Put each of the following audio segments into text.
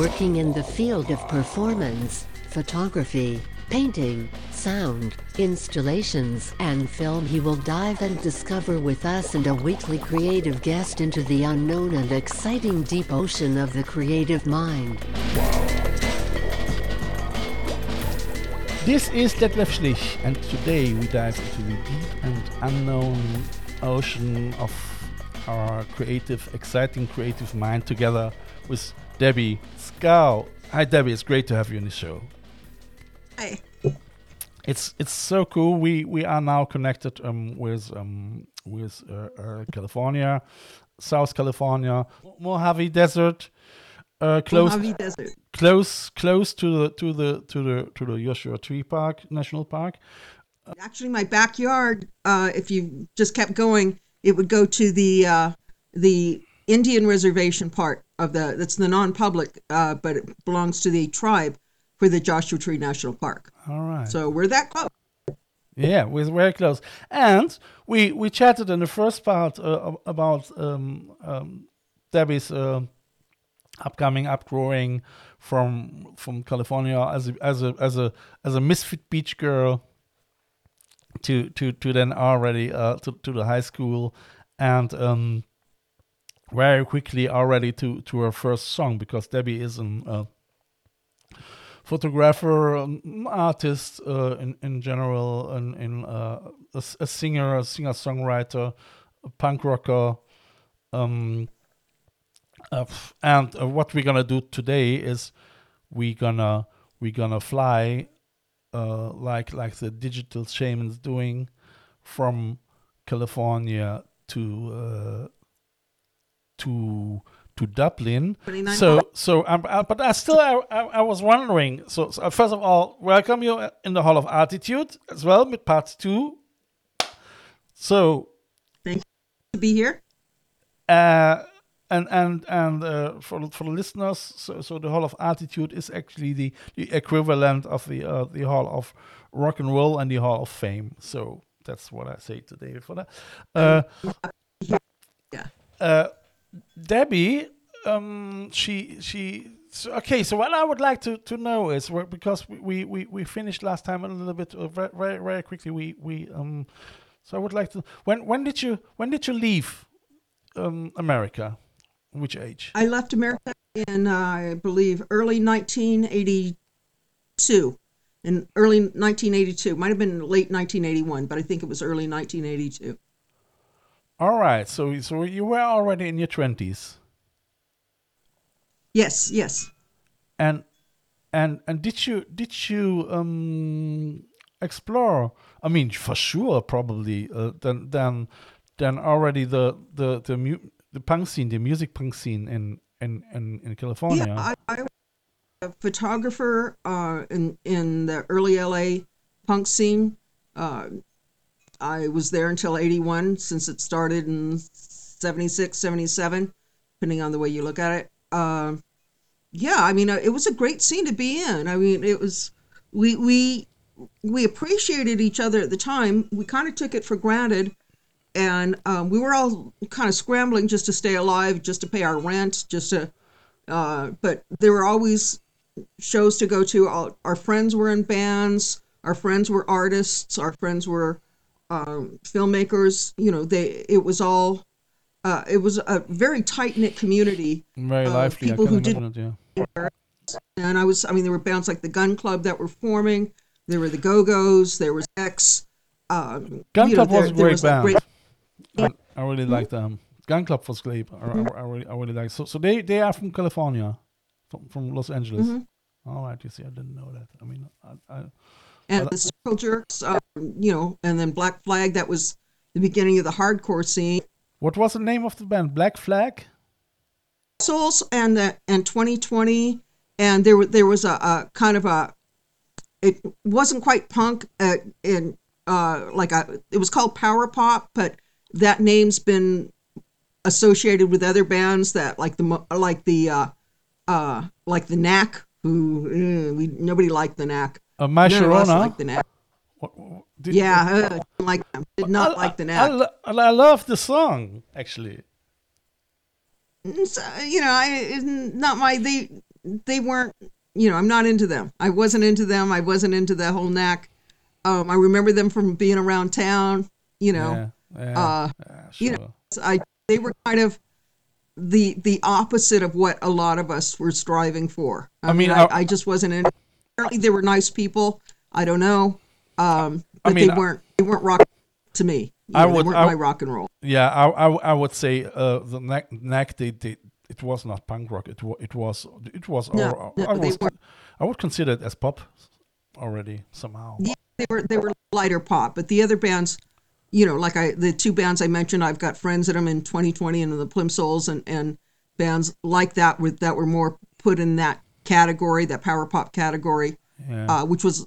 Working in the field of performance, photography, painting, sound, installations, and film, he will dive and discover with us and a weekly creative guest into the unknown and exciting deep ocean of the creative mind. This is Detlef Schlich, and today we dive into the deep and unknown ocean of our creative, exciting creative mind together with Debbie Scow. Hi, Debbie. It's great to have you on the show. Hi. It's it's so cool. We we are now connected um, with um, with uh, uh, California, South California, Mojave Desert, uh, close Mojave Desert. close close to the to the to the to the Joshua Tree Park National Park. Actually, my backyard. Uh, if you just kept going, it would go to the uh, the Indian reservation part of the. That's the non-public, uh, but it belongs to the tribe for the Joshua Tree National Park. All right. So we're that close. Yeah, we're very close. And we we chatted in the first part uh, about um, um, Debbie's uh, upcoming upgrowing from from California as a, as a as a as a misfit beach girl to to to then already uh, to to the high school and um, very quickly already to to her first song because Debbie is an uh, photographer, artist uh, in in general, and in uh, a, a singer, a singer songwriter, a punk rocker. Um, and uh, what we're gonna do today is we gonna we gonna fly uh, like like the digital shamans doing from California to uh, to to Dublin. 29 So so um, uh, but I still I, I, I was wondering. So, so uh, first of all, welcome you in the Hall of Artitude as well with part two. So thank you To be here. uh, and and and uh, for for the listeners, so, so the Hall of Artitude is actually the, the equivalent of the uh, the Hall of Rock and Roll and the Hall of Fame. So that's what I say today for that. Uh, Yeah. Debbie, um, she she. So, okay, so what I would like to, to know is because we, we, we, finished last time a little bit uh, very, very very quickly. We we um, so I would like to when when did you when did you leave um, America? Which age? I left America in, uh, I believe, early 1982. In early 1982, might have been late 1981, but I think it was early 1982. All right, so so you were already in your twenties, Yes, yes. and and and did you did you um explore? I mean, for sure, probably uh, then then then already the the the mu- the punk scene, the music punk scene in in in, in California. Yeah, I, I was a photographer uh, in in the early LA punk scene. Uh, I was there until 81, since it started in 76, 77, depending on the way you look at it. Uh, yeah, I mean, it was a great scene to be in. I mean, it was we we we appreciated each other at the time. We kind of took it for granted, and um, we were all kind of scrambling just to stay alive, just to pay our rent, just to. Uh, but there were always shows to go to. All, our friends were in bands. Our friends were artists. Our friends were um, filmmakers. You know, they. It was all. Uh, it was a very tight knit community. Very lively. People who it, yeah. And I was, I mean, there were bands like the Gun Club that were forming. There were the Go Go's. There was X. Um, Gun you know, Club was there- a great was band. great- I, I really like them. Gun Club for great. I, I, I really I really like. So so they they are from California, from from Los Angeles. Mm-hmm. All right, you see, I didn't know that. I mean, I, I and the Circle Jerks, um, you know, and then Black Flag. That was the beginning of the hardcore scene. What was the name of the band? Black Flag. Souls and the and 2020, and there there was a, a kind of a. It wasn't quite punk, uh, in uh, like a. It was called power pop, but that name's been associated with other bands that like the mo- like the uh, uh, like the Knack, who eh, we nobody liked the Knack. Uh, My None of Sharona. the. What- what- did- Yeah, uh, didn't like them. Did not I- like the I, Knack. lo- I love the song actually. So, you know, I it's not my they they weren't. You know, I'm not into them. I wasn't into them. I wasn't into the whole Knack. Um, I remember them from being around town. You know, Yeah, yeah, uh, yeah, you know. I they were kind of the the opposite of what a lot of us were striving for. I, I mean, mean, I, I- I just wasn't in. Apparently, they were nice people. I don't know, um, I but mean, they weren't. They weren't rock to me. You I know, would- They weren't I- my rock and roll. Yeah, I, I, I would say uh, the neck, neck they, they, it was not punk rock. It was, it was, it was. No, no, I, was. I would consider it as pop already somehow. Yeah, they were they were lighter pop, but the other bands, you know, like I the two bands I mentioned, I've got friends in them in 2020 and the Plimsouls and and bands like that were that were more put in that category, that power pop category, Yeah. uh, which was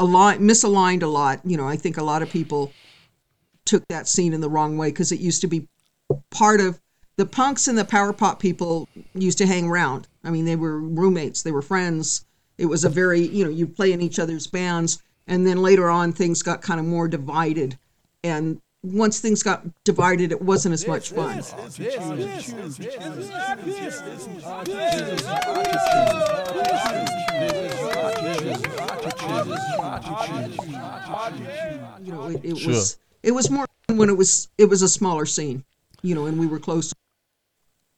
a lot misaligned a lot. You know, I think a lot of people took that scene in the wrong way because it used to be part of the punks and the power pop people used to hang around. I mean, they were roommates, they were friends. It was a very, you know, you play in each other's bands. And then later on, things got kind of more divided. And once things got divided, it wasn't as much fun. You know, it, it Sure. was it was more fun when it was it was a smaller scene, you know, and we were close.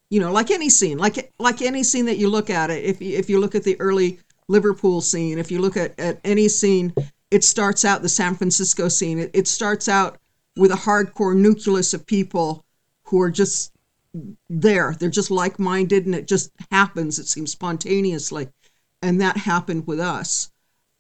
You know, like any scene, like like any scene that you look at it. If you, if you look at the early Liverpool scene, if you look at, at any scene, it starts out the San Francisco scene. It, it starts out with a hardcore nucleus of people who are just there. They're just like minded, and it just happens. It seems spontaneously, and that happened with us.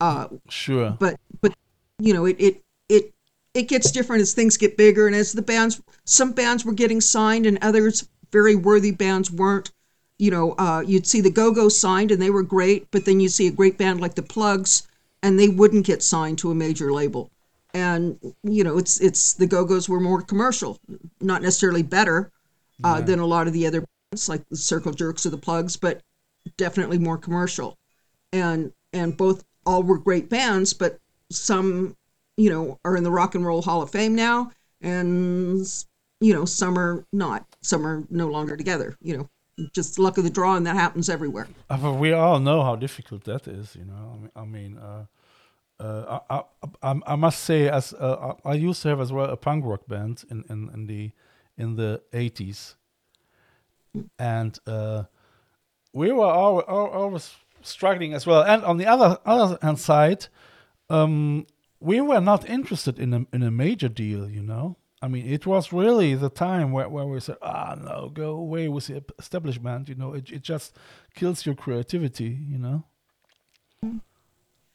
Uh, Sure. but but you know it it it it gets different as things get bigger and as the bands some bands were getting signed and others very worthy bands weren't you know uh, you'd see the go-go signed and they were great but then you see a great band like the Plugz and they wouldn't get signed to a major label and you know it's it's the go-go's were more commercial not necessarily better uh, than a lot of the other bands like the circle jerks or the Plugz but definitely more commercial. And and both all were great bands but some you know are in the rock and roll hall of fame now and you know some are not. Some are no longer together you know. Just luck of the draw and that happens everywhere. Uh, but we all know how difficult that is, you know. I mean, I, mean uh, uh, I, I, I, must say, as uh, I used to have as well a punk rock band in, in, in the in the eighties, and uh, we were al- al- always struggling as well. And on the other other hand side, um, we were not interested in a in a major deal, you know. I mean, it was really the time where, where we said, "Ah, no, go away with the establishment." You know, it it just kills your creativity. You know.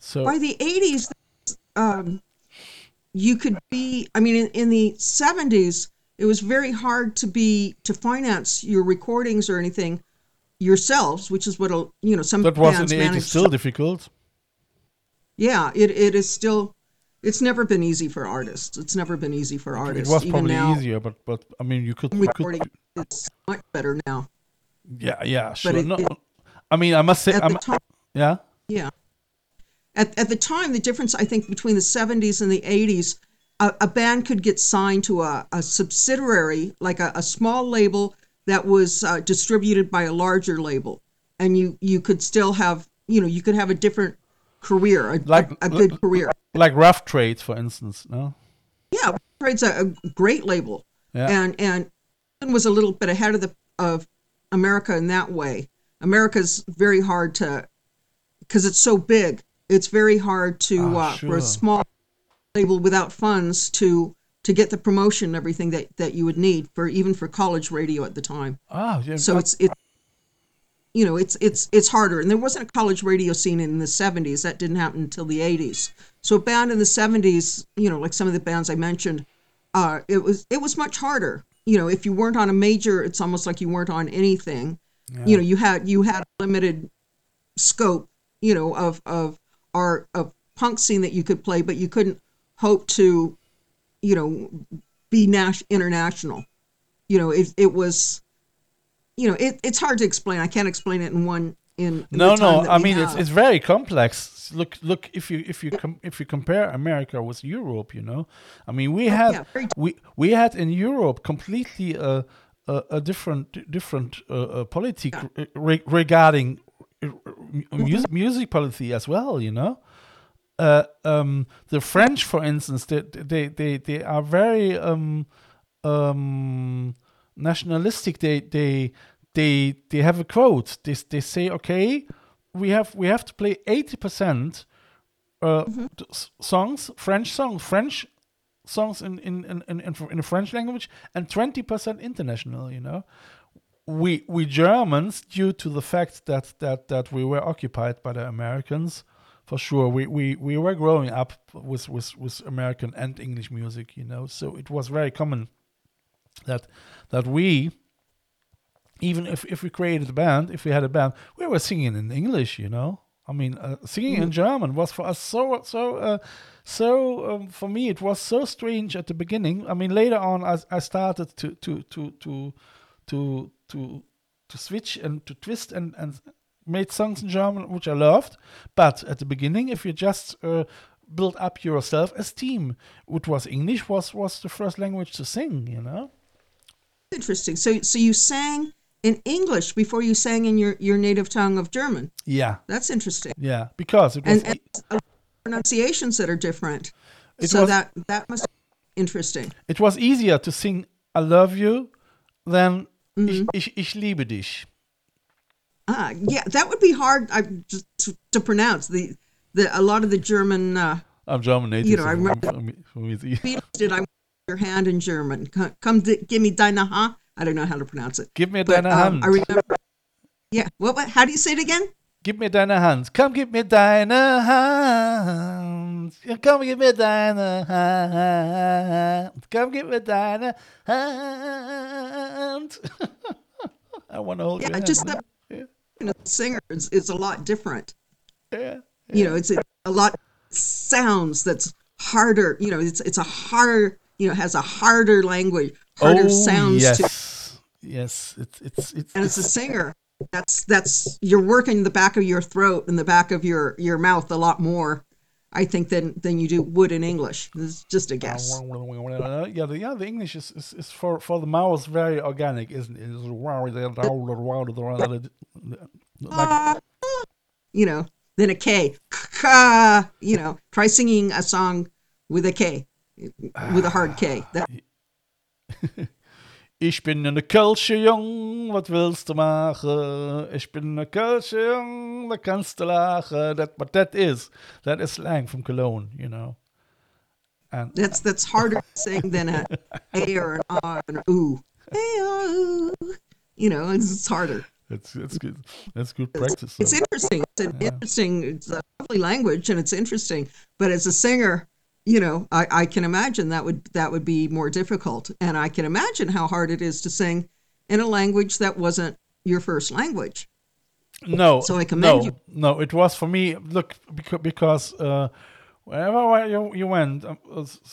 So by the 80s um, you could be i mean in, in the 70s it was very hard to be to finance your recordings or anything yourselves which is what a you know some that was in the eighties managed still difficult. yeah it, it is still it's never been easy for artists it's never been easy for artists. It was even probably now easier, but but I mean, you could, you could recording it's much better now yeah, yeah, sure. it- no, it- I mean, I must say, at I'm, the time yeah, Yeah. At, at the time, the difference, I think, between the 70s and the 80s, a, a band could get signed to a, a subsidiary, like a, a small label that was uh, distributed by a larger label. And you, you could still have, you know, you could have a different career, a, Like- a, good career. like Rough Trade, for instance. No, Yeah, Rough Trade's a, a great label. Yeah. And, and it was a little bit ahead of the, of America in that way. America's very hard to, because it's so big. It's very hard to Ah, uh, for sure. a small label without funds to to get the promotion and everything that that you would need for even for college radio at the time. ah, yeah, So it's it, you know, it's it's it's harder. And there wasn't a college radio scene in the '70s. That didn't happen until the '80s. So a band in the '70s, you know, like some of the bands I mentioned, uh, it was it was much harder. You know, if you weren't on a major, it's almost like you weren't on anything. You know, you had you had a limited scope. You know, of of art of punk scene that you could play, but you couldn't hope to, you know, be nas- international. You know, it it was, you know, it, it's hard to explain. I can't explain it in one in. no no i mean it's have. it's very complex look look if you if you com- if you compare america with europe you know i mean we had Oh, yeah, we we had in europe completely uh, a, a different different uh, uh, politic re- regarding music, music policy as well you know uh, um, the French, for instance, they they they, they are very um, um, nationalistic. They they they they have a quote. They they say, okay, we have we have to play eighty percent uh, s- songs, French songs, French songs in in in in, in, in the French language, and twenty percent international. You know, we we Germans, due to the fact that that that we were occupied by the Americans, for sure, we we, we were growing up with, with with American and English music, you know, so it was very common that that we even if if we created a band, if we had a band, we were singing in English, you know. I mean, uh, singing in German was for us so so uh, so um, for me it was so strange at the beginning. I mean, later on, I, I started to to to to to to to switch and to twist and and made songs in German, which I loved. But at the beginning, if you just uh, build up your self-esteem, which was English, was was the first language to sing, you know. interesting. So so you sang in English before you sang in your your native tongue of German. Yeah, That's interesting. yeah, because it was And, and pronunciations that are different. So was- that that must be interesting. it was easier to sing "I love you" than Mm-hmm. ich, ich, ich liebe dich." Ah, yeah, that would be hard I, to, to pronounce. The the a lot of the German uh, I'm German native. You know, so I remember- for me- for me it's easy. Beatles did I want your hand in German. Come, come give me deine Hand. I don't know how to pronounce it. Give me But, deine um, Hand. I remember. Yeah. What, what? How do you say it again? Give me deine Hand. Come, give me deine Hand. Ja, Komm, gib mir deine Hand. Komm, gib mir deine Hand. I want to hold Yeah, your hand. just that Yeah, you know, singer is, is a lot different. yeah. You know, it's a, a lot sounds that's harder. You know, it's it's a harder. You know, has a harder language, harder oh, sounds yes. to. Yes, it's it's it's, And it's a singer, that's that's you're working the back of your throat and the back of your your mouth a lot more. I think than than you do would in English. It's just a guess. yeah, the, yeah, the English is, is, is for for the mouth very organic, isn't it? It's like, you know, then a K. You know, try singing a song with a K, with a hard K. That, ah. ich bin eine Kölsche Jung, was willst du machen? Ich bin eine Kölsche Jung, da kannst du lachen. That, but that is, that is slang from Cologne, you know. And that's that's harder to sing than a A or an A or an ooh. Hey, ah. You know, it's, it's harder. it's, it's good. That's good practice. It's though. interesting. It's an interesting. It's a lovely language, and it's interesting. But as a singer, you know, I, I can imagine that would that would be more difficult, and I can imagine how hard it is to sing in a language that wasn't your first language. No, So I commend no, you. no. It was for me. Look, because, uh, wherever you, you went, um,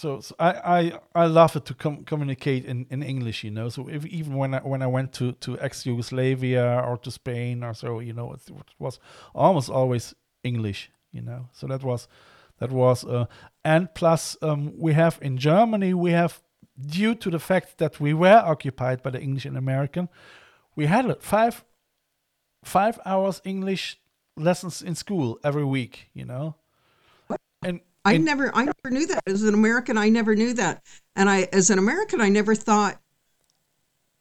so, so I, I I love it to com- communicate in, in English. You know, so if, even when I when I went to to ex Yugoslavia or to Spain or so, you know, it, it was almost always English. You know, so that was that was uh, and plus um, we have in Germany we have due to the fact that we were occupied by the English and American, we had five five hours English lessons in school every week, you know. And I and- never I never knew that. As an American, I never knew that. And I as an American, I never thought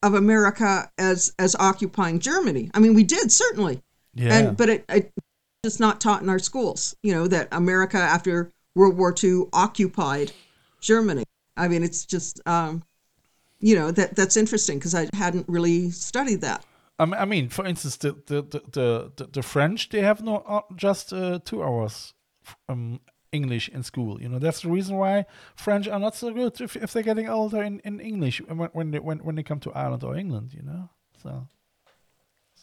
of America as as occupying Germany. I mean, we did certainly. yeah, And but it, it just not taught in our schools, you know, that America after World War II occupied Germany. I mean, it's just um you know, that that's interesting because I hadn't really studied that. I mean, for instance, the the, the, the, the, French they have no uh, just uh, two hours um, English in school. You know, that's the reason why French are not so good if, if they're getting older in, in English when, when they when, when they come to Ireland or England. You know, so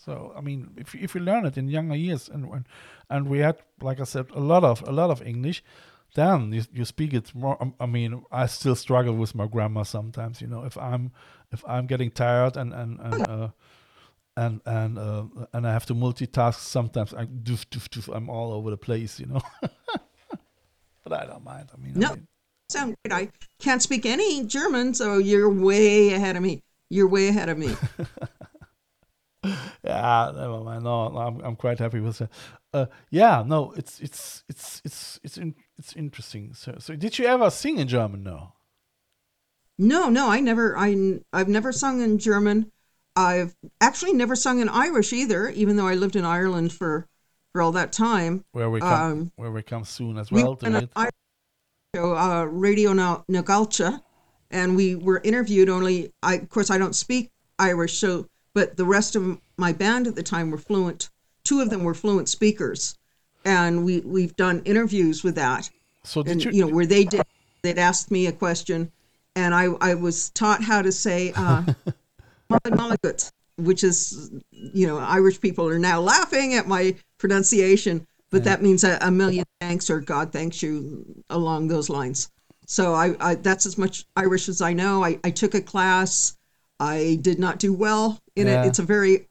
so I mean, if if you learn it in younger years and when and we had like I said a lot of a lot of English, then you, you speak it more. um, I mean, I still struggle with my grammar sometimes. You know, if I'm if I'm getting tired and and and. Uh, and and uh, and I have to multitask sometimes. I doof, doof, doof, I'm all over the place, you know. but I don't mind. I mean, I No. mean, Sound great. I can't speak any German, so you're way ahead of me. You're way ahead of me. yeah, never mind. No, I'm I'm quite happy with that. Uh, yeah, no, it's it's it's it's it's in, it's interesting. So so did you ever sing in German? No. No, no, I never. I I've never sung in German. I've actually never sung in Irish either, even though I lived in Ireland for for all that time. Where we come Um, where we come soon as We well. were to an show, uh, Radio Na- Nagalcha, and we were interviewed. Only, I of course I don't speak Irish, so but the rest of my band at the time were fluent. Two of them were fluent speakers, and we we've done interviews with that. So did and you? you know where they did they'd asked me a question and i i was taught how to say uh "Mullig which is you know irish people are now laughing at my pronunciation but that means a, a million thanks or god thanks you along those lines so I, I that's as much irish as i know i, I took a class i did not do well in Yeah. it it's a very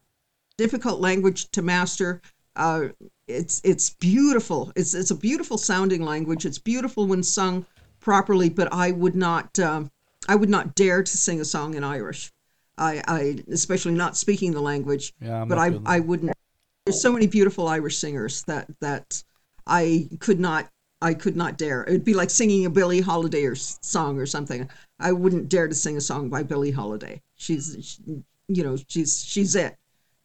difficult language to master. Uh, it's it's beautiful. It's it's a beautiful sounding language. It's beautiful when sung properly. But I would not um, I would not dare to sing a song in Irish. I, I especially not speaking the language. Yeah, but I. I wouldn't. There's so many beautiful Irish singers that that I could not I could not dare. It'd be like singing a Billie Holiday or song or something. I wouldn't dare to sing a song by Billie Holiday. She's, she, you know, she's she's it.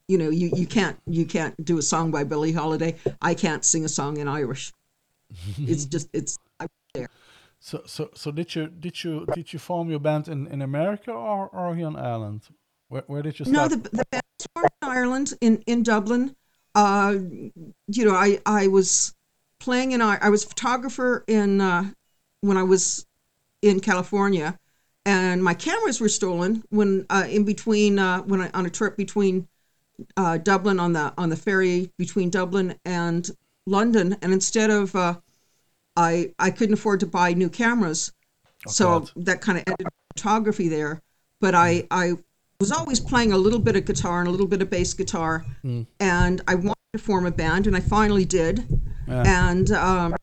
You know, you, you can't you can't do a song by Billie Holiday. I can't sing a song in Irish. It's just it's I there. So so so did you did you did you form your band in, in America or, or here in Ireland? Where, where did you No, start? the the band was formed in Ireland in in Dublin. Uh, you know, I I was playing in I I was a photographer in uh, when I was in California, and my cameras were stolen when uh, in between uh, when I on a trip between uh, Dublin on the on the ferry between Dublin and London, and instead of uh, I I couldn't afford to buy new cameras, so Oh, God. that kind of ended photography there. But I I was always playing a little bit of guitar and a little bit of bass guitar, and I wanted to form a band, and I finally did. And um,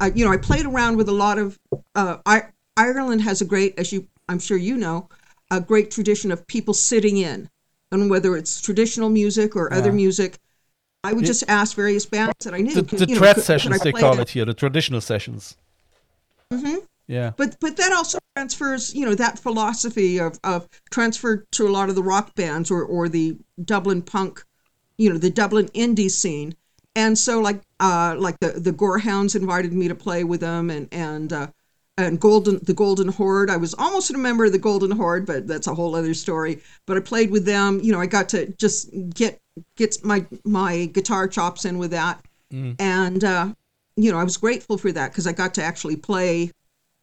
I, you know, I played around with a lot of. Uh, I, Ireland has a great, as you, I'm sure you know, a great tradition of people sitting in, and whether it's traditional music or other music. I would just ask various bands that I knew. the could- the you know, thread could- sessions they call them? it here, the traditional sessions. Mm-hmm. Yeah. but but that also transfers you know that philosophy of of transferred to a lot of the rock bands or or the Dublin punk you know the Dublin indie scene and so like uh like the the Gorehounds invited me to play with them and and uh and golden the golden horde. I was almost a member of the golden horde but that's a whole other story. But i played with them. You know i got to just get get my my guitar chops in with that. And uh you know i was grateful for that because i got to actually play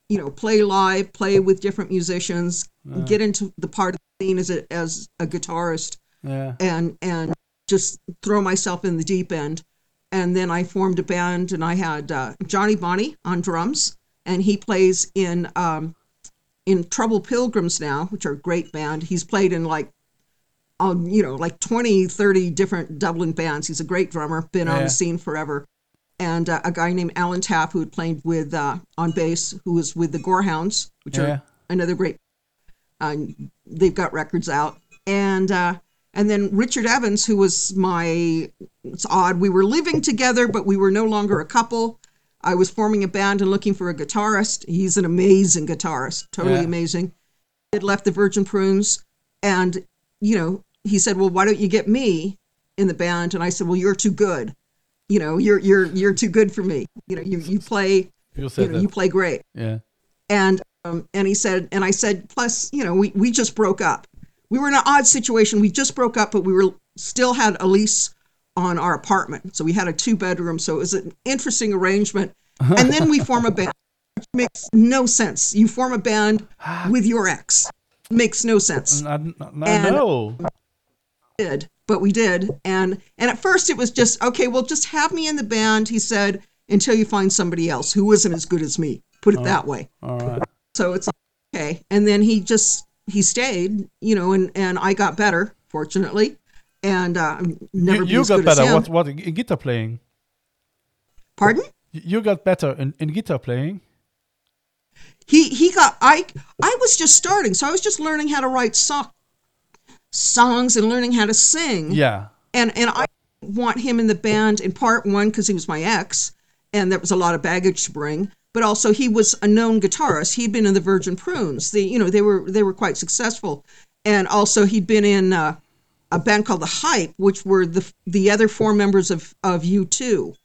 you know, play live, play with different musicians, get into the part of the scene as a as a guitarist, Yeah. and and just throw myself in the deep end. And then I formed a band, and I had uh, Johnny Bonnie on drums, and he plays in um, in Trouble Pilgrims now, which are a great band. He's played in like um, you know, like 20, 30 different Dublin bands. He's a great drummer, been on the scene forever. And uh, a guy named Alan Taff, who had played with uh, on bass, who was with the Gorehounds, which Yeah. are another great. Uh, they've got records out, and uh, and then Richard Evans, who was my. It's odd. We were living together, but we were no longer a couple. I was forming a band and looking for a guitarist. He's an amazing guitarist, totally Yeah. amazing. He had left the Virgin Prunes, and you know, he said, "Well, why don't you get me in the band?" And I said, "Well, you're too good. You know, you're you're you're too good for me. You know, you you play, You know, you play great." Yeah. And um, and he said, and I said, plus, you know, we we just broke up. We were in an odd situation. We just broke up, but we were still had a lease on our apartment, so we had a two bedroom. So it was an interesting arrangement. and then we form a band. Which makes no sense. You form a band with your ex. Makes no sense. I, I know. did, but we did. And and at first it was just okay. Well, just have me in the band. He said until you find somebody else who isn't as good as me. Put it that way. All right. So it's okay. And then he just he stayed, you know, and and I got better, fortunately, and uh, never You, you got better. What? What? In guitar playing? Pardon? You- You got better in, in guitar playing. He he got I I was just starting, so I was just learning how to write so- songs and learning how to sing. Yeah. and and I want him in the band in part one because he was my ex, and there was a lot of baggage to bring. But also he was a known guitarist. He'd been in the Virgin Prunes. The you know they were they were quite successful, and also he'd been in uh, a band called the Hype, which were the the other four members of of U two.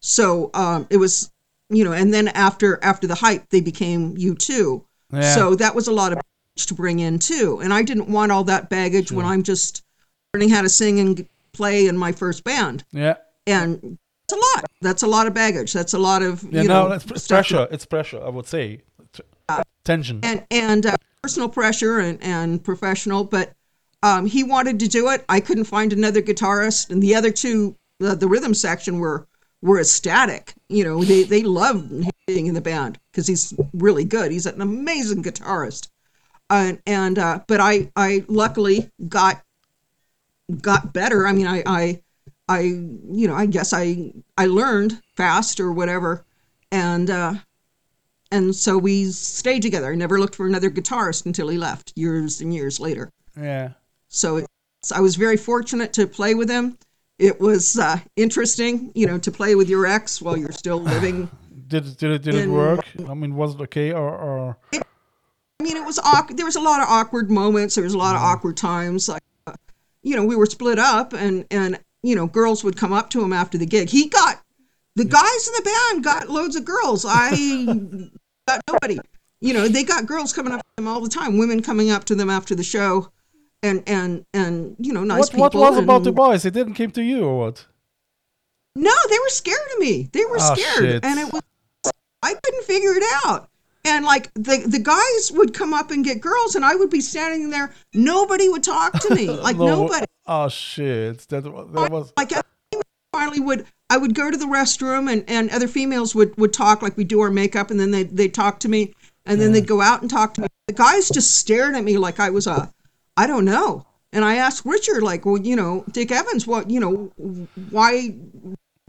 So um, it was you know, and then after after the Hype they became U two. Yeah. So that was a lot of baggage to bring in too, and I didn't want all that baggage when I'm just learning how to sing and play in my first band. Yeah. And it's a lot. That's a lot of baggage. That's a lot of Yeah. you no, know it's, pressure. It's pressure. I would say. Tension. and and uh, personal pressure and and professional. But um, he wanted to do it. I couldn't find another guitarist, and the other two, the, the rhythm section, were were ecstatic. You know, they they loved being in the band because he's really good. He's an amazing guitarist. And and uh, but I I luckily got got better. I mean, I I I you know I guess I I learned fast or whatever, and. uh and so we stayed together. I never looked for another guitarist until he left years and years later. yeah. So it's, I was very fortunate to play with him. It was uh, interesting, you know, to play with your ex while you're still living. Did it, did it, did it work? I mean, was it okay or, or I mean, it was awkward. There was a lot of awkward moments. There was a lot of awkward times. Like, uh, you know, we were split up, and and you know, girls would come up to him after the gig. He got the guys in the band got loads of girls. I got nobody. You know, they got girls coming up to them all the time. Women coming up to them after the show, and and and you know, nice what? people. What was about the boys? They didn't came to you or what? No, they were scared of me. They were Oh, scared, shit. and it was I couldn't figure it out. And like the the guys would come up and get girls, and I would be standing there. Nobody would talk to me. Like No. nobody. Oh shit! That that was Like I finally would. I would go to the restroom, and and other females would would talk like we do our makeup, and then they they talk to me, and then they'd go out and talk to me. The guys just stared at me like I was a, I don't know. And I asked Richard, like, well, you know, Dick Evans, what, you know, why,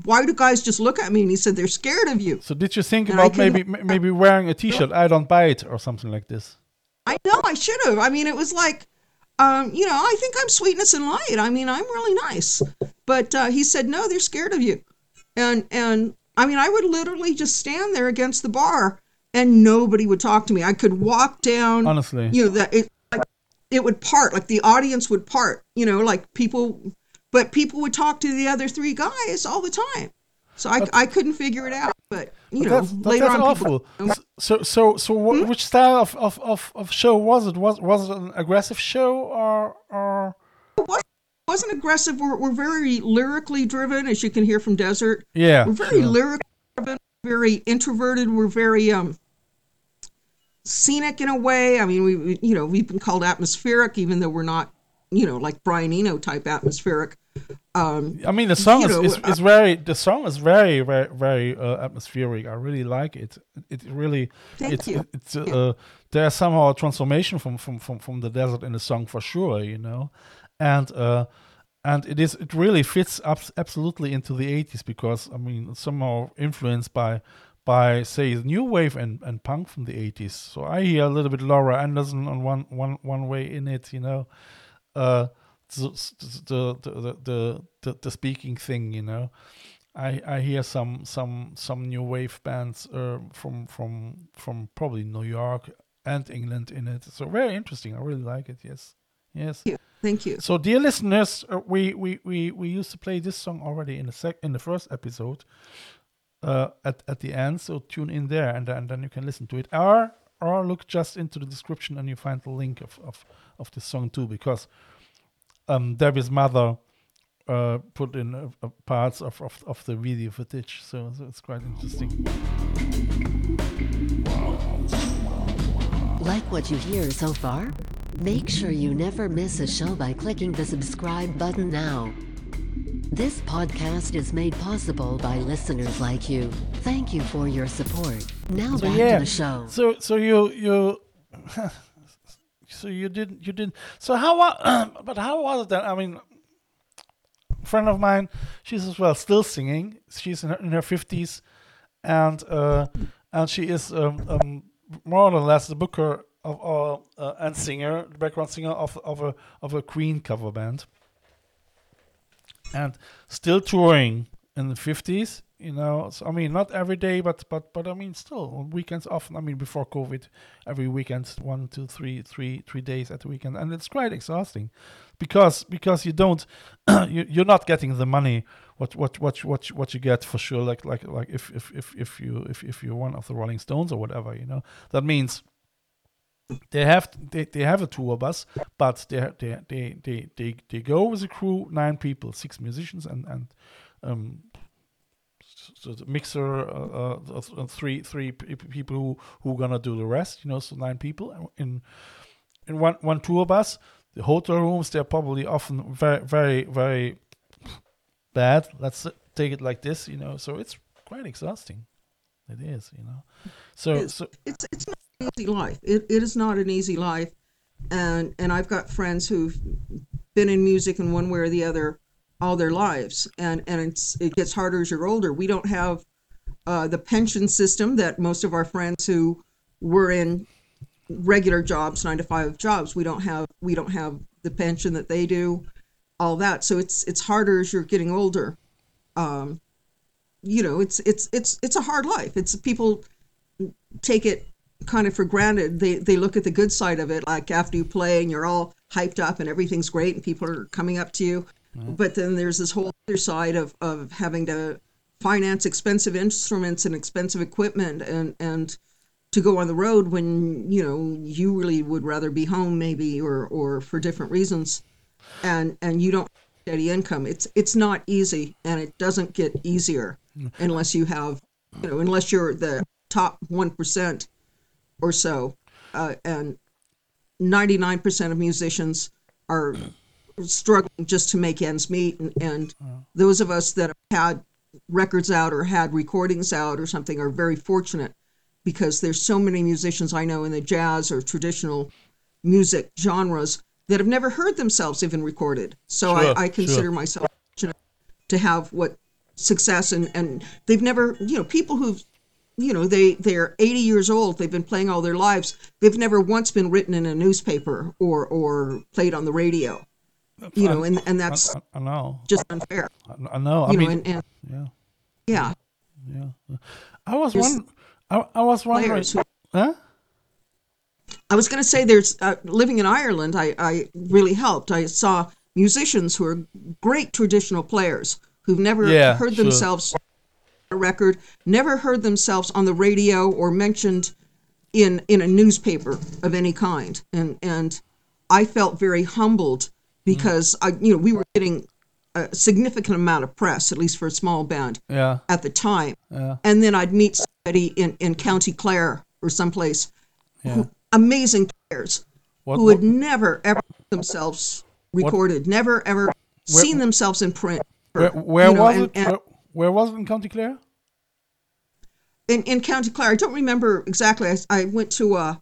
why do guys just look at me? And he said they're scared of you. So did you think And about maybe maybe wearing a T-shirt? I don't buy it or something like this. I know I should have. I mean, it was like, um, you know, I think I'm sweetness and light. I mean, I'm really nice. But uh, he said, no, they're scared of you. And and I mean, I would literally just stand there against the bar, and nobody would talk to me. I could walk down. Honestly. you know that it it would part, like the audience would part. You know, like people, but people would talk to the other three guys all the time. So I, I couldn't figure it out. But you But know, that's, that- later that's on, people- awful. So so so wh- Hmm? which style of, of, of, of show was it? Was was it an aggressive show or or wasn't aggressive. We're, we're very lyrically driven, as you can hear from Desert. yeah? We're very sure. lyrically driven, very introverted. We're very um, scenic in a way. I mean, we, you know we've been called atmospheric, even though we're not you know like Brian Eno type atmospheric. Um, I mean, the song is, know, is, uh, is very the song is very very very uh, atmospheric. I really like it. It really Thank it's you. it's uh, there's somehow a transformation from, from from from the desert in the song for sure, you know, and uh, and it is it really fits up absolutely into the 80s because I mean somehow influenced by by say new wave and, and punk from the 80s. So I hear a little bit Laurie Anderson on one one one way in it, you know. Uh, the the the the, the, the speaking thing, you know. I, I hear some some some new wave bands uh, from from from probably New York and England in it. So very interesting. I really like it. Yes, yes. Thank you. Thank you. So, dear listeners, uh, we, we, we, we used to play this song already in the sec in the first episode uh, at at the end. So tune in there, and and then you can listen to it. Or or look just into the description, and you find the link of of of this song too, because um, Debbie's mother uh, put in uh, uh parts of, of of the video footage. So, so it's quite interesting. Like what you hear so far? Make sure you never miss a show by clicking the subscribe button now. This podcast is made possible by listeners like you. Thank you for your support. Now So back yeah. to the show. So so you you so you didn't you didn't so how wa- but how was it then? I mean a friend of mine, she's as well still singing. She's in her, in her 50s and uh and she is um, um more or less the booker of all uh, and singer, the background singer of of a of a Queen cover band. And still touring in the 50s you know so, i mean not every day but but but i mean still on weekends often i mean before covid every weekend one two three three three days at the weekend and it's quite exhausting because because you don't you, you're not getting the money what what what what what you get for sure like like like if if if, if you if, if you're one of the rolling stones or whatever you know? That means they have they, they have a tour bus but they they they they they, they go with a crew nine people six musicians and and um so the mixer uh, uh, uh, three three people who who gonna do the rest you know so nine people in in one one tour bus. The hotel rooms they're probably often very very very bad. Let's take it like this you know so it's quite exhausting. It is you know. So It is. so it's it's not easy life. It, it is not an easy life, and and I've got friends who've been in music in one way or the other all their lives, and and it gets harder as you're older. We don't have uh, the pension system that most of our friends who were in regular jobs, nine to five jobs, we don't have we don't have the pension that they do, all that. So it's it's harder as you're getting older. Um, you know, it's it's it's it's a hard life. It's people take it kind of for granted. They they look at the good side of it, like after you play and you're all hyped up and everything's great and people are coming up to you. Mm-hmm. But then there's this whole other side of, of having to finance expensive instruments and expensive equipment and and to go on the road when you know you really would rather be home maybe or or for different reasons and and you don't have steady income it's it's not easy and it doesn't get easier mm-hmm. unless you have you know unless you're the top 1% or so uh, and 99% of musicians are struggling just to make ends meet and, and those of us that have had records out or had recordings out or something are very fortunate because there's so many musicians I know in the jazz or traditional music genres that have never heard themselves even recorded. So Sure, I, I consider sure. myself fortunate to have what success and, and they've never, you know, people who've, you know, they, they're 80 years old, they've been playing all their lives, they've never once been written in a newspaper or, or played on the radio, you know, and, and that's I, I know. just unfair, I, I know. I you mean know, and, and yeah. Yeah, yeah. I was one I, I was wondering who huh? I was going to say there's uh, living in Ireland. I, I really helped. I saw musicians who are great traditional players who've never Yeah, heard sure. themselves record, never heard themselves on the radio or mentioned in in a newspaper of any kind. And and I felt very humbled because I you know we were getting a significant amount of press, at least for a small band yeah at the time. Yeah. And then I'd meet somebody in, in County Clare or someplace, yeah who, amazing players what, who what, had never ever themselves recorded, never ever seen themselves in print. where, where you know, was and- it and- where, was it in county clare in, in County Clare, I don't remember exactly. I, I went to a,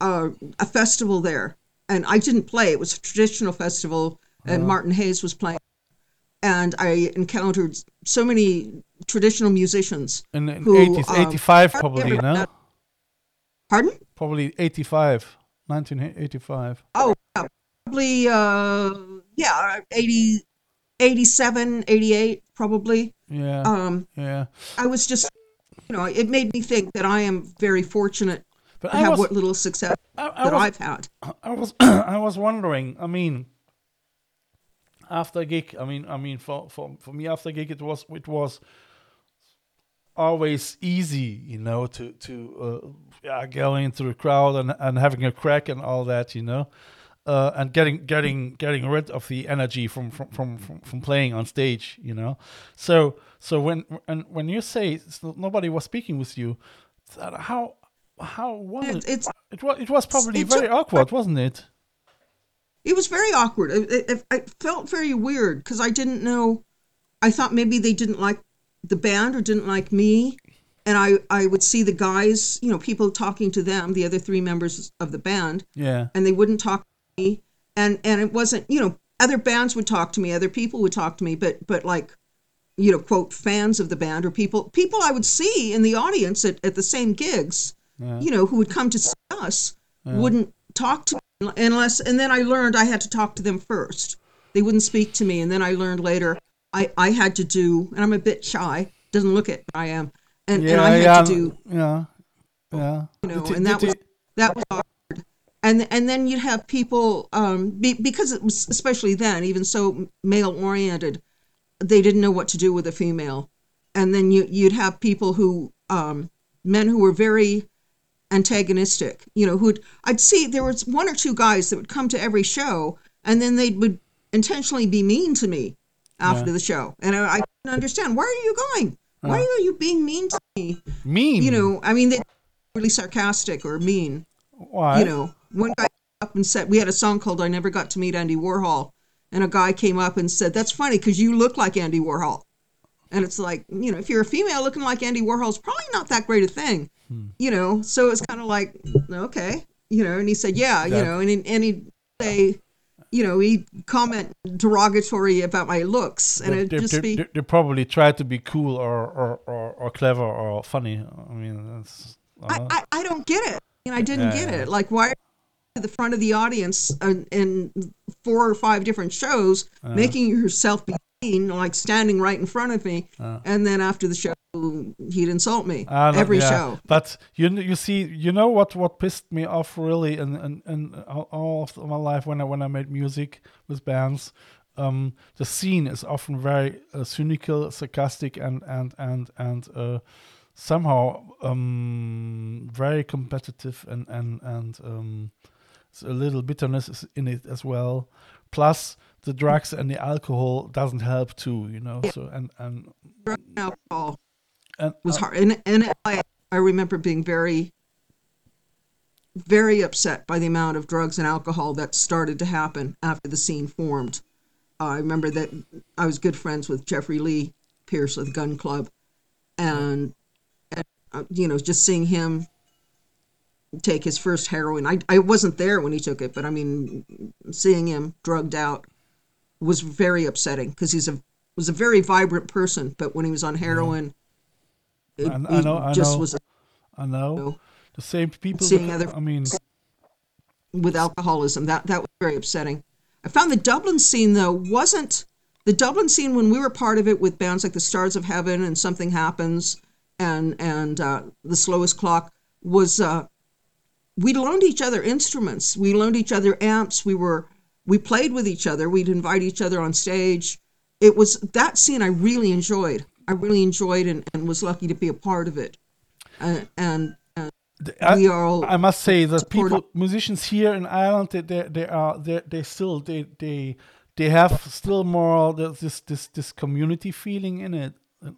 a a festival there, and I didn't play. It was a traditional festival, and Martin Hayes was playing. And I encountered so many traditional musicians. in, in who, 80, um, 85 hardly probably you Pardon? probably 85 1985 Oh, yeah, probably, uh, yeah, 80, 87, 88, probably. Yeah Um, yeah I was just, you know, it made me think that I am very fortunate but to i have was what little success I, I that was I've had. I was I was wondering. I mean, after a gig, I mean, I mean, for for for me, after a gig, it was it was always easy, you know, to to uh, yeah, going into the crowd and and having a crack and all that, you know. Uh, and getting getting getting rid of the energy from from, from, from from playing on stage, you know. So so when and when you say nobody was speaking with you, that how how was it? it's It was it was probably very took- awkward, wasn't it? it was very awkward. It, it, it felt very weird because I didn't know. I thought maybe they didn't like the band or didn't like me, and I I would see the guys, you know, people talking to them, the other three members of the band, Yeah. and they wouldn't talk me, and and it wasn't, you know, other bands would talk to me, other people would talk to me, but but like. You know, quote fans of the band or people people I would see in the audience at, at the same gigs, you know, who would come to see us, wouldn't talk to me unless and then I learned I had to talk to them first. They wouldn't speak to me and then I learned later I, I had to do and I'm a bit shy, doesn't look it, but I am. And, and I had yeah, to do yeah, yeah. you know, Did- and that did was that was. And and then you'd have people um, be, because it was especially then even so male oriented, they didn't know what to do with a female, and then you you'd have people who um, men who were very antagonistic. You know, who'd I'd see there was one or two guys that would come to every show, and then they would intentionally be mean to me after Yeah. the show, and I, I didn't understand why are you going. Why are you being mean to me? mean. You know, I mean, they really sarcastic or mean why? you know, one guy came up and said we had a song called "I Never Got to Meet Andy Warhol," and a guy came up and said, "That's funny because you look like Andy Warhol." And it's like, you know, if you're a female looking like Andy Warhol, it's probably not that great a thing, you know. So it's kind of like, okay, you know. And he said, yeah, you know, and he- and he'd say, you know, he'd comment derogatory about my looks, and it'd they, just they- be, they- probably try to be cool or, or, or, or clever or funny. I mean, that's. I, uh, I, I don't get it. And I didn't Yeah, get yeah. it. Like, why to the front of the audience in, in four or five different shows, Uh. making yourself be seen, like standing right in front of me, and then after the show, he'd insult me don't- every yeah. show. But you you see, you know what what pissed me off really in in, in all- all of my life when I when I made music with bands. Um, the scene is often very uh, cynical, sarcastic, and and and and uh, somehow um, very competitive, and and and um, it's a little bitterness is in it as well. Plus, the drugs and the alcohol doesn't help too, you know. So and and Drug and alcohol and was uh, hard, and and I I remember being very, very upset by the amount of drugs and alcohol that started to happen after the scene formed. I remember that I was good friends with Jeffrey Lee Pierce of the Gun Club, and, and uh, you know just seeing him take his first heroin. I I wasn't there when he took it, but I mean, seeing him drugged out was very upsetting because he's a was a very vibrant person, but when he was on heroin, it, I- I know- I just know. was I know know, the same people. seeing that- other- I mean, with alcoholism. That that was very upsetting. I found the Dublin scene though wasn't the Dublin scene when we were part of it with bands like the Stars of Heaven and Something Happens and and uh, the Slowest Clock was uh, we loaned each other instruments. We loaned each other amps. We were we played with each other. We'd invite each other on stage. It was that scene I really enjoyed. I really enjoyed and, and was lucky to be a part of it. Uh, and and I, we are all I must say that people, musicians here in Ireland, they they, they are they they still they they they have still more this this this community feeling in it. Uh,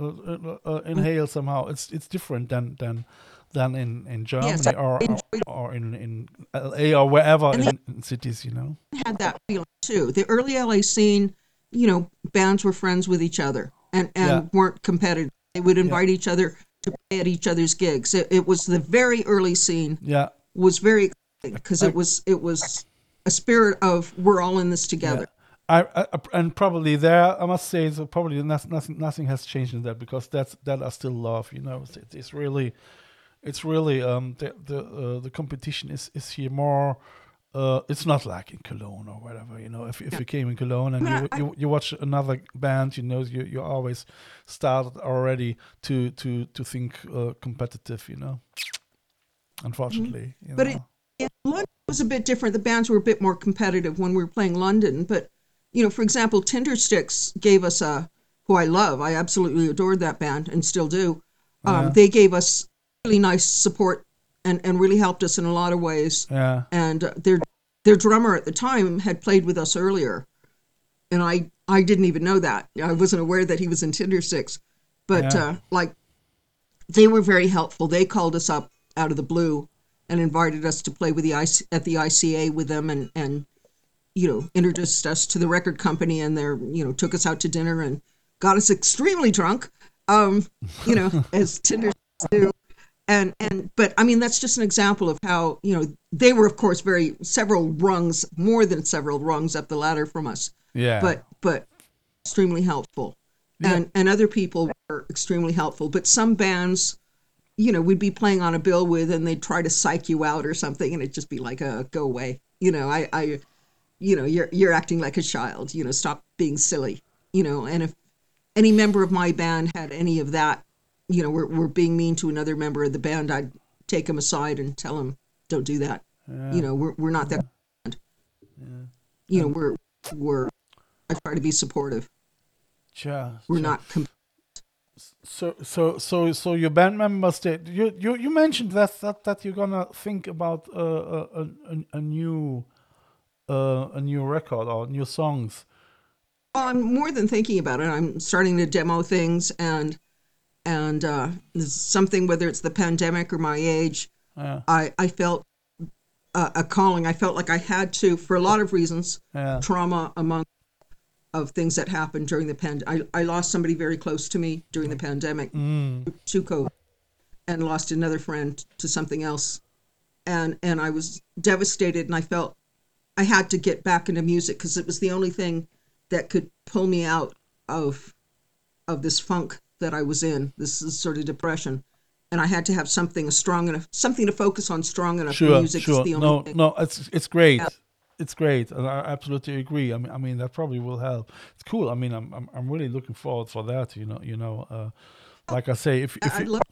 uh, uh, in Hale somehow it's it's different than than than in in Germany Yes, or, or or in in LA or wherever in, in cities, you know. had that feeling too. The early LA scene, you know, bands were friends with each other and, and Yeah. weren't competitive. They would invite each other to play at each other's gigs. It, it was the very early scene Yeah, was very exciting because it was it was a spirit of we're all in this together. I, I and probably there I must say that probably nothing, nothing nothing has changed in that because that's that I still love you know it's, it's really it's really um the the uh, the competition is is here more uh it's not like in Cologne or whatever you know if if you came in Cologne and you, you you watch another band you know you you always started already to to to think uh, competitive you know unfortunately Mm-hmm. But know. it, it London was a bit different. The bands were a bit more competitive when we were playing London. But you know, for example, Tindersticks gave us a who I love. I absolutely adored that band and still do. Um, Yeah. They gave us really nice support and, and really helped us in a lot of ways. yeah And uh, their their drummer at the time had played with us earlier, and I I didn't even know that. I wasn't aware that he was in Tindersticks. But Yeah. uh, like, they were very helpful. They called us up out of the blue and invited us to play with the IC, at the ICA with them and and you know introduced us to the record company and their you know took us out to dinner and got us extremely drunk um you know as Tinder do and and but I mean that's just an example of how you know they were of course very several rungs more than several rungs up the ladder from us. Yeah. but but extremely helpful. Yeah. and and other people were extremely helpful. But some bands you know we'd be playing on a bill with and they'd try to psych you out or something and it'd just be like uh go away. You know i i you know you're you're acting like a child. You know stop being silly. You know and if any member of my band had any of that you know we're, we're being mean to another member of the band i'd take him aside and tell him don't do that you know we're, we're not that band. you know we're we're i try to be supportive yeah. we're yeah. not com- So so so so your band members did you you, you mentioned that that that you're gonna think about uh, a, a a new uh, a new record or new songs. Well, I'm more than thinking about it. I'm starting to demo things, and and uh, something whether it's the pandemic or my age, Yeah. I I felt a, a calling. I felt like I had to, for a lot of reasons, Yeah. trauma among of things that happened during the pandemic. I I lost somebody very close to me during the mm. pandemic mm. to COVID, and lost another friend to something else, and and I was devastated, and I felt I had to get back into music because it was the only thing that could pull me out of of this funk that I was in, this is sort of depression. And I had to have something strong enough, something to focus on strong enough. Sure, Music sure. is the only No, thing. no, it's it's great. It's great, and I absolutely agree. I mean, I mean that probably will help. It's cool. I mean, I'm I'm, I'm really looking forward for that. You know, you know, uh, like I say, if if you, love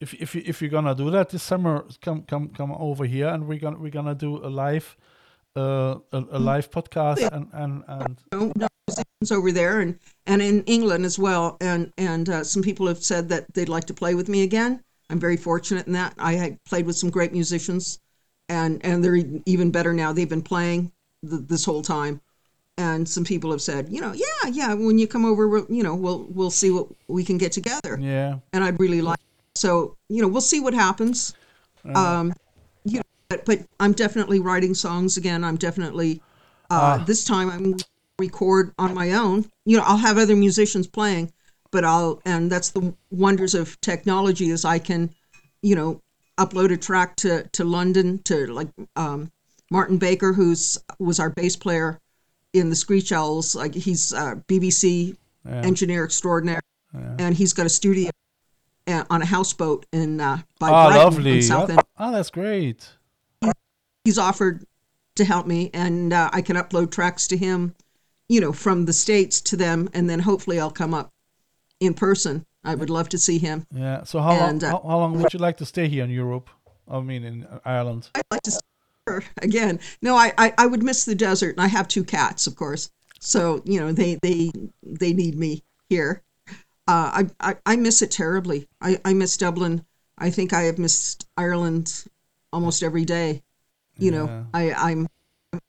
if if you, if you're gonna do that this summer, come come come over here, and we're gonna we're gonna do a live, uh, a, a live podcast, and and and know musicians over there and, and in England as well. And and uh, some people have said that they'd like to play with me again. I'm very fortunate in that. I had played with some great musicians, and and they're even better now. They've been playing th- this whole time, and some people have said, you know, yeah, yeah, when you come over, we'll, you know, we'll we'll see what we can get together. yeah, And I'd really like. So you know, we'll see what happens. Um, you know, but, but I'm definitely writing songs again. I'm definitely uh, this time I'm record on my own. You know, I'll have other musicians playing, but I'll and that's the wonders of technology is I can, you know, upload a track to to London to like um, Martin Baker, who's was our bass player in the Screech Owls. Like he's uh, BBC engineer extraordinaire, and he's got a studio uh, on a houseboat in uh, by ah, Brighton lovely. South Oh, End ah, that's great. He's offered to help me and uh, i can upload tracks to him you know from the states to them and then hopefully i'll come up in person. I would love to see him. Yeah. So how long uh, how, how long would you like to stay here in Europe? I mean, in Ireland. i'd like to see her again. No I, I i would miss the desert and i have two cats of course. So you know they they they need me here. Uh, I, I i miss it terribly. I i miss dublin. I think i have missed ireland almost every day you know i i'm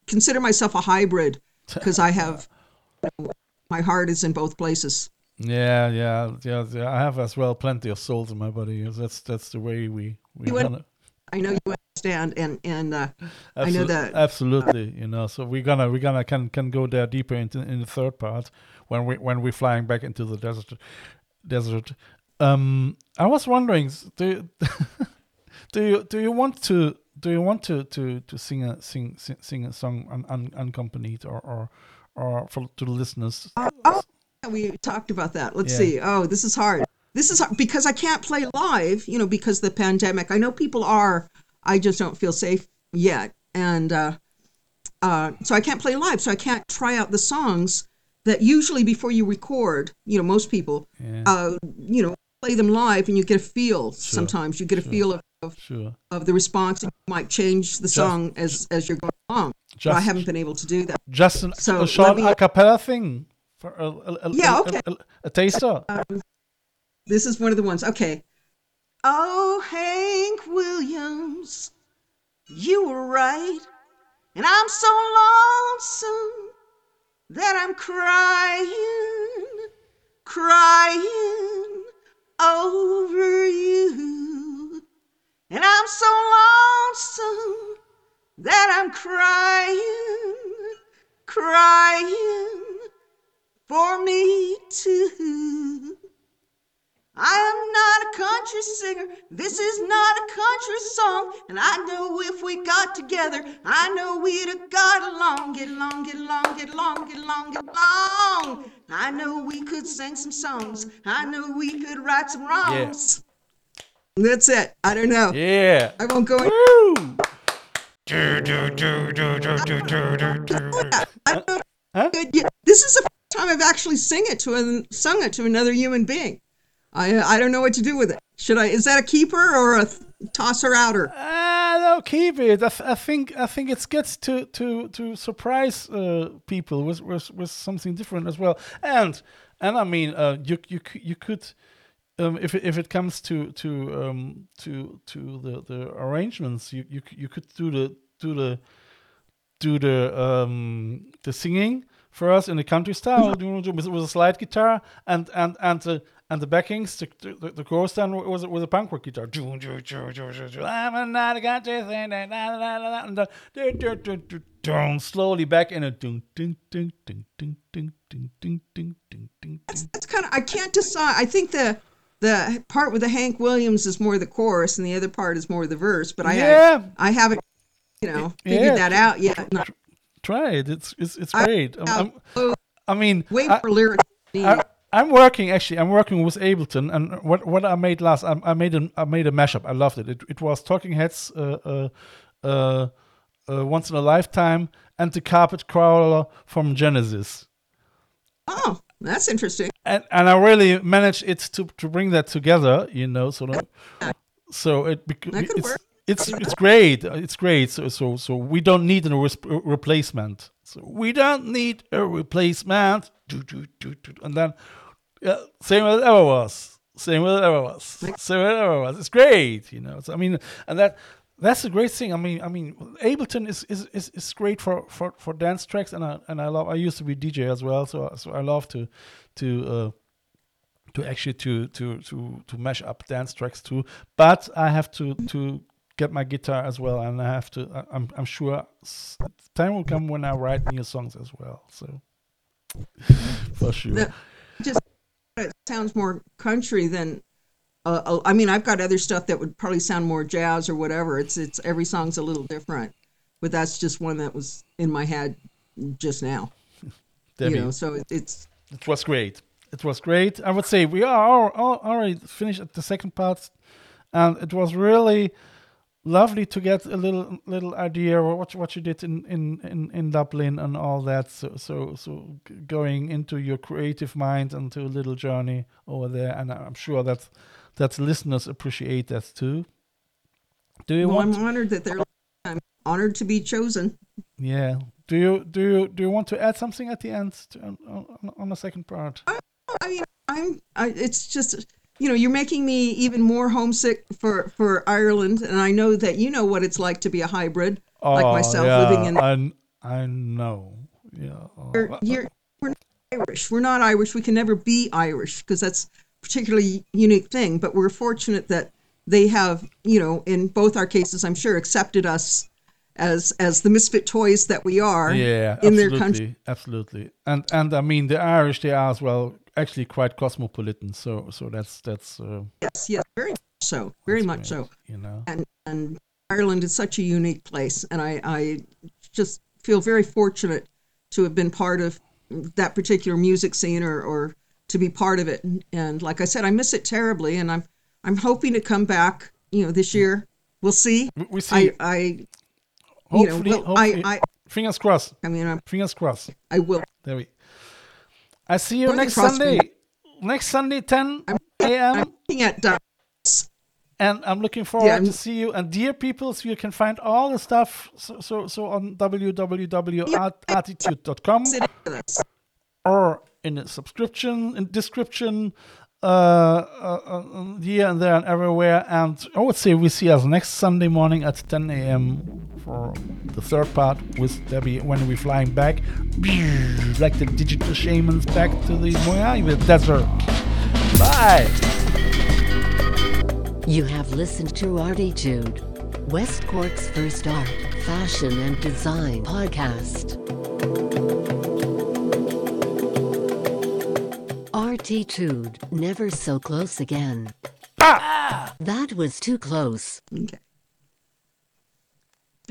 consider myself a hybrid because i have my heart is in both places Yeah, yeah, yeah, yeah. I have as well plenty of souls in my body. That's that's the way we we You run it. i know you understand and and uh, i know that absolutely. You know, so we're gonna we're gonna can can go there deeper into in the third part when we when we're flying back into the desert. Desert. Um, I was wondering, do you, do you do you want to do you want to to to sing a sing sing, sing a song un, un, unaccompanied or or or for to the listeners? oh we talked about that. Let's Yeah. see. Oh this is hard. This is hard because i can't play live you know because of the pandemic. I know people are. I just don't feel safe yet. And uh uh so i can't play live. So i can't try out the songs that usually before you record you know most people Yeah. uh you know play them live and you get a feel sometimes. You get a feel of, of Sure. of the response you might change the song as as you're going along but i haven't been able to do that Just an, So, a short me- a cappella thing for a, a, a, Yeah, okay. a, a, a taster. Um, this is one of the ones. Okay. Oh, Hank Williams, you were right. And I'm so lonesome that I'm crying, crying over you. And I'm so lonesome that I'm crying, crying for me too. I am not a country singer. This is not a country song. And I know if we got together, I know we'd have got along, get along, get along, get along, get along, get along. I know we could sing some songs. I know we could write some wrongs. That's it. I don't know. Yeah. I won't go. in- Woo! I don't know. Huh? Good. This is the first time I've actually sing it to an, sung it to another human being. I I don't know what to do with it. Should I? Is that a keeper or a tosser outer? Ah, no, keep it. I, I think I think it's good to to to surprise uh, people with, with with something different as well. And and I mean, uh, you you c- you could. Um, if it, if it comes to to um, to to the, the arrangements, you, you you could do the do the do the um, the singing for us in the country style with, with a slide guitar and and and the and the backings the the, the chorus then was was a punk rock guitar. I'm not a country and then dun, slowly back in a ding ding ding ding ding ding ding ding ding ding ding. That's kind of I can't decide. I think the the part with the Hank Williams is more the chorus, and the other part is more the verse. But I Yeah. I, haven't you know figured Yeah. that out yet. And Try it. It's it's it's great. Oh, I mean, way I- more lyrics. I, I'm working actually. I'm working with Ableton, and what what I made last, I, I made a I made a mashup. I loved it. It, it was Talking Heads, uh, uh, uh, uh, Once in a Lifetime, and the Carpet Crawler from Genesis. oh, that's interesting. And and I really managed it to to bring that together. You know, so that- so it it's, work. it's it's great. It's great. So so so we don't need a res- replacement. So we don't need a replacement. Do, do, do, do. And then yeah, same as it ever was. Same as it ever was. Same as it ever was. It's great, you know. So I mean, and that that's a great thing. I mean, I mean, Ableton is is, is, is great for, for, for dance tracks, and I and I love. I used to be DJ as well, so so I love to to uh, to actually to to to to mash up dance tracks too. But I have to to get my guitar as well, and I have to. I- I'm I'm sure time will come when I write new songs as well. So for sure. The- just it sounds more country than uh, uh, I mean I've got other stuff that would probably sound more jazz or whatever. It's it's every song's a little different, but that's just one that was in my head just now. Debbie, You know, so it, it's it was great. It was great. I would say we are al- al- already finished at the second part, and it was really lovely to get a little little idea of what what you did in in in, in Dublin and all that. So so so going into your creative mind and to a little journey over there, and I'm sure that that listeners appreciate that too. Do you well, want? I'm honored that they're I'm honored to be chosen. yeah. Do you do you do you want to add something at the end to, on, on, on the second part? I mean, I'm. I, it's just you know, you're making me even more homesick for for Ireland, and I know that you know what it's like to be a hybrid like Oh, myself yeah, living in. I, I know. Yeah. You're, you're, we're not Irish. We're not Irish. We can never be Irish because that's particularly unique thing. But we're fortunate that they have, you know, in both our cases, I'm sure, accepted us as as the misfit toys that we are yeah, in their country. absolutely. And and I mean the Irish, they are as well actually quite cosmopolitan. So so that's that's uh, Yes, yes, very much so, very much great, so. You know. and and Ireland is such a unique place, and I I just feel very fortunate to have been part of that particular music scene or or to be part of it. And, and like I said, I miss it terribly, and I'm I'm hoping to come back. You know, this year we'll see. We, we see. I I you know hopefully, well, hopefully, I I fingers crossed. I mean I'm, Fingers crossed. I will. There we. I see you next Sunday. fingers- Next Sunday, 10 I'm looking at Dun- and I'm looking forward I'm- to see you. And dear people, so you can find all the stuff so so, so on www.artitude.com. us. or in the subscription in description uh, uh, uh, here and there and everywhere. And i would say we see us next sunday morning at 10 a.m for the third part with debbie when we're flying back. Like the digital shamans back to the mojave desert. Bye. You have listened to Artitude, West Cork's first art, fashion, and design podcast. Artitude, never so close again. Ah! That was too close. Okay.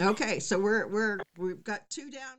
Okay, so we're we're we've got two down.